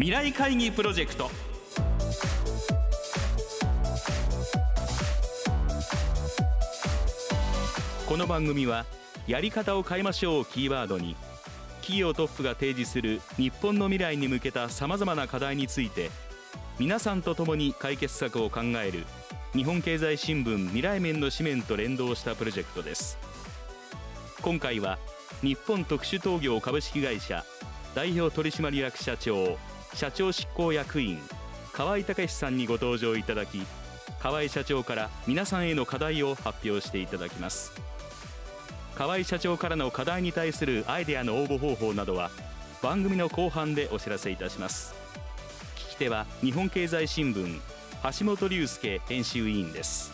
未来会議プロジェクト。この番組はやり方を変えましょうをキーワードに企業トップが提示する日本の未来に向けたさまざまな課題について皆さんと共に解決策を考える日本経済新聞未来面の紙面と連動したプロジェクトです。今回は日本特殊陶業株式会社代表取締役社長社長執行役員河合武さんにご登場いただき河合社長から皆さんへの課題を発表していただきます。河合社長からの課題に対するアイデアの応募方法などは番組の後半でお知らせいたします。聞き手は日本経済新聞橋本龍介編集委員です。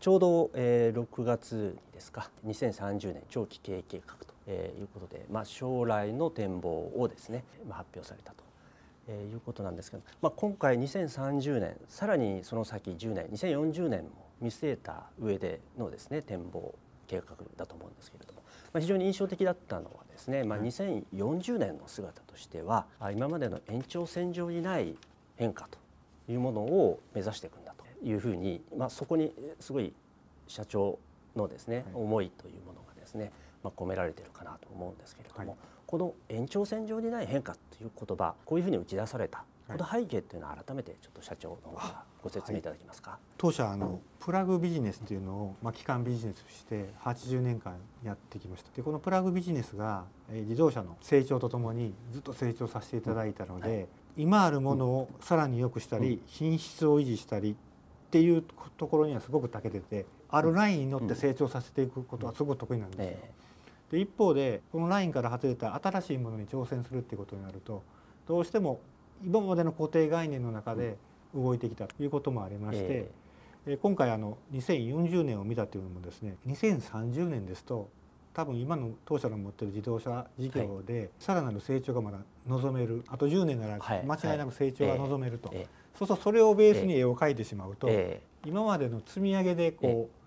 ちょうど、えー、6月ですか。2030年長期経営計画と、えー、いうことで、まあ、将来の展望をですね、まあ、発表されたと。えー、いうことなんですけど、まあ、今回2030年さらにその先10年2040年も見据えた上でのですね展望計画だと思うんですけれども、まあ、非常に印象的だったのはですね、まあ、2040年の姿としては今までの延長線上にない変化というものを目指していくんだというふうに、まあ、そこにすごい社長のですね、思いというものがですね、まあ、込められているかなと思うんですけれども、この延長線上にない変化という言葉こういうふうに打ち出されたこの背景というのは改めてちょっと社長の方からご説明いただけますか？当社あのプラグビジネスというのをまあ基幹ビジネスとして80年間やってきました。でこのプラグビジネスが自動車の成長とともにずっと成長させていただいたので、うんはい、今あるものをさらに良くしたり、うん、品質を維持したりっていうところにはすごく長けててあるラインに乗って成長させていくことはすごく得意なんですよ。で一方でこのラインから外れた新しいものに挑戦するっていうことになるとどうしても今までの固定概念の中で動いてきたということもありまして、えー、今回あの2040年を見たというのもですね2030年ですと多分今の当社の持ってる自動車事業でさらなる成長がまだ望めるあと10年なら間違いなく成長が望めると、そうするとそれをベースに絵を描いてしまうと、今までの積み上げでこう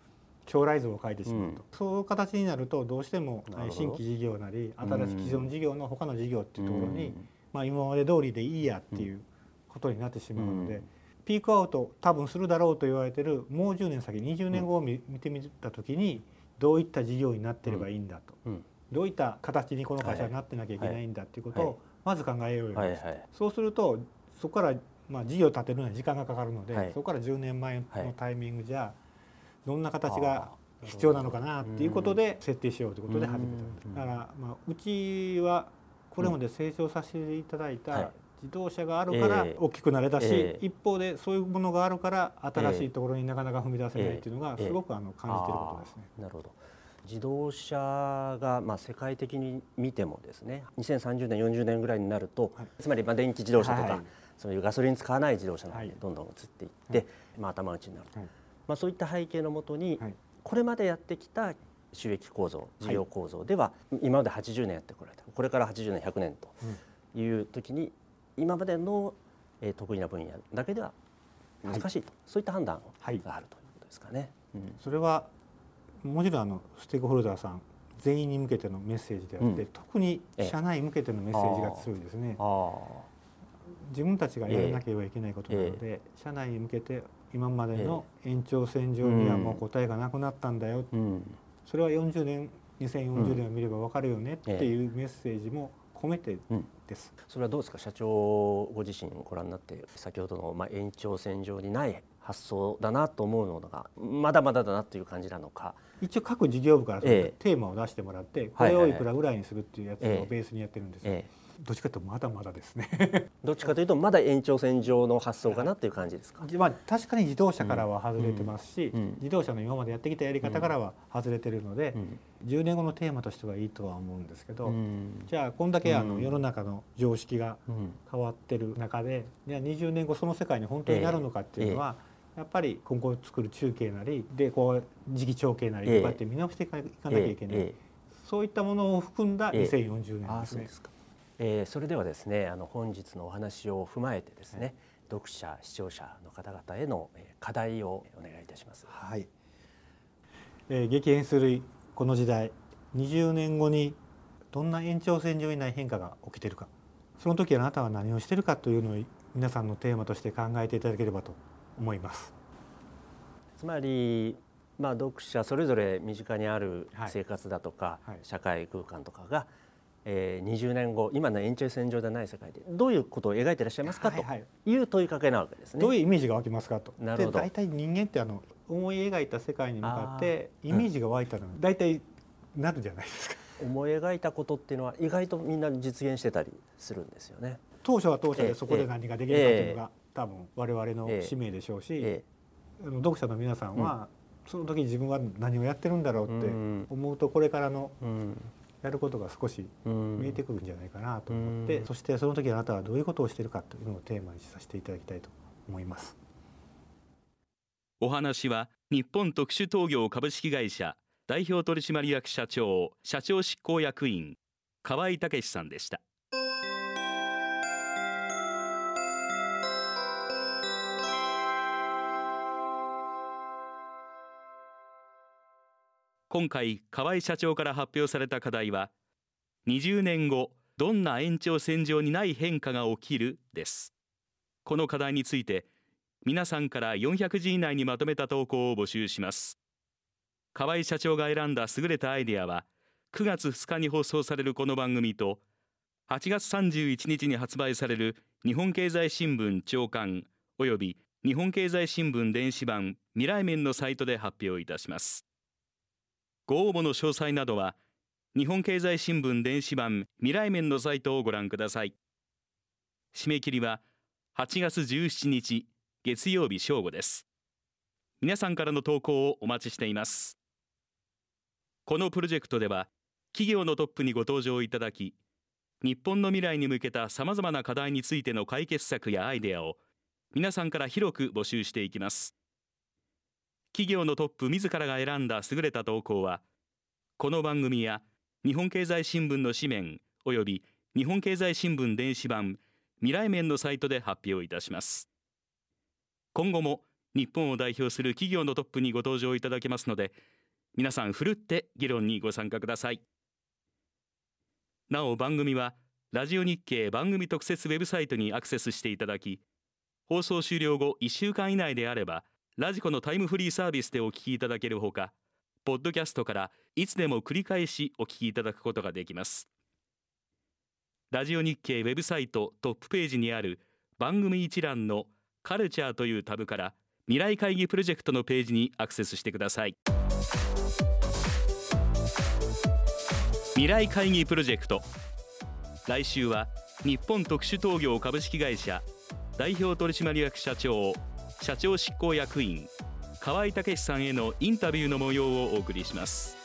将来像を描いてしまうと、そういう形になるとどうしても新規事業なり新しい既存事業の他の事業っていうところに、まあ、今まで通りでいいやっていうことになってしまうので、ピークアウト多分するだろうと言われてるもう10年先20年後を見てみた時にどういった事業になってればいいんだと、どういった形にこの会社になってなきゃいけないんだっていうことをまず考えようよ、はいはい、そうするとそこからまあ事業を立てるのに時間がかかるので、はい、そこから10年前のタイミングじゃどんな形が必要なのかなっていうことで設定しようということで始めただからまあうちはこれまで成長させていただいた自動車があるから大きくなれたし、一方でそういうものがあるから新しいところになかなか踏み出せないっていうのがすごくあの感じていることですね。なるほど。自動車がまあ世界的に見てもですね2030年40年ぐらいになると、はい、つまりまあ電気自動車とか、はい、そういうガソリン使わない自動車の方にどんどん移っていって、はい、まあ、頭打ちになる、まあ、そういった背景のもとに、これまでやってきた収益構造事業構造では、今まで80年やってこられた。これから80年100年という時に、今までの、えー、得意な分野だけでは難しいと、そういった判断があるということですかね。うん、それはもちろんあのステークホルダーさん全員に向けてのメッセージであって、うん、特に社内向けてのメッセージが強いですね。自分たちがやらなければいけないことなので、えー、社内に向けて今までの延長線上にはもう答えがなくなったんだよ、うん、それは40年2040年を見れば分かるよねっていうメッセージも込めてです、うん、それはどうですか？社長ご自身ご覧になって先ほどのまあ延長線上にない発想だなと思うのがまだまだだなという感じなのか一応各事業部からテーマを出してもらってこれをいくらぐらいにするっていうやつをベースにやってるんですよ。ええ。どっちかというとまだまだですね。どっちかというとまだ延長線上の発想かなっていう感じですか、まあ、確かに自動車からは外れてますし、うん。うん、自動車の今までやってきたやり方からは外れてるので、うん、10年後のテーマとしてはいいとは思うんですけど、うん、じゃあこんだけあの世の中の常識が変わってる中で、じゃあ20年後その世界に本当になるのかっていうのは、えー、やっぱり今後作る中継なりでこう時期長継なりとかって見直していかなきゃいけない、えーえ。ー、そういったものを含んだ2040年ですね。えー、それではですねあの本日のお話を踏まえてですね、はい、読者視聴者の方々への課題をお願いいたします。はい、えー、激変するこの時代20年後にどんな延長線上にない変化が起きてるか。その時あなたは何をしてるかというのを皆さんのテーマとして考えていただければと思います。つまりまあ読者それぞれ身近にあるはい生活だとか、はい社会空間とかが、えー、20年後今の延長線上でない世界でどういうことを描いていらっしゃいますかはいはいという問いかけなわけですね。どういうイメージが湧きますかと。なるほどで大体人間ってあの思い描いた世界に向かってイメージが湧いたのに大体なるじゃないですか。思い描いたことっていうのは意外とみんな実現してたりするんですよね。当初は当初ええでそこで何ができるかというのが多分我々のええ。使命でしょうし、えあの読者の皆さんはその時自分は何をやってるんだろうってうん。思うとこれからのえうん。やることが少しうん。見えてくるんじゃないかなと思って、うん。そしてその時あなたはどういうことをしているかというのをテーマにさせていただきたいと思います。お話は日本特殊陶業株式会社代表取締役社長社長執行役員河合武さんでした今回河合社長から発表された課題は20年後どんな延長線上にない変化が起きるです。この課題について皆さんから400字以内にまとめた投稿を募集します。河合社長が選んだ優れたアイデアは9月2日に放送されるこの番組と8月31日に発売される日本経済新聞長官および日本経済新聞電子版未来面のサイトで発表いたします。ご応募の詳細などは日本経済新聞電子版未来面のサイトをご覧ください。締め切りは8月17日月曜日正午です。皆さんからの投稿をお待ちしています。このプロジェクトでは企業のトップにご登場いただき日本の未来に向けたさまざまな課題についての解決策やアイデアを皆さんから広く募集していきます。企業のトップ自らが選んだ優れた投稿はこの番組や日本経済新聞の紙面および日本経済新聞電子版未来面のサイトで発表いたします。今後も日本を代表する企業のトップにご登場いただけますので皆さんふるって議論にご参加ください。なお番組はラジオ日経番組特設ウェブサイトにアクセスしていただき放送終了後1週間以内であればラジコのタイムフリーサービスでお聞きいただけるほかポッドキャストからいつでも繰り返しお聞きいただくことができます。ラジオ日経ウェブサイトトップページにある番組一覧のカルチャーというタブから未来会議プロジェクトのページにアクセスしてください。未来会議プロジェクト。来週は日本特殊陶業株式会社代表取締役社長社長執行役員河合武さんへのインタビューの模様をお送りします。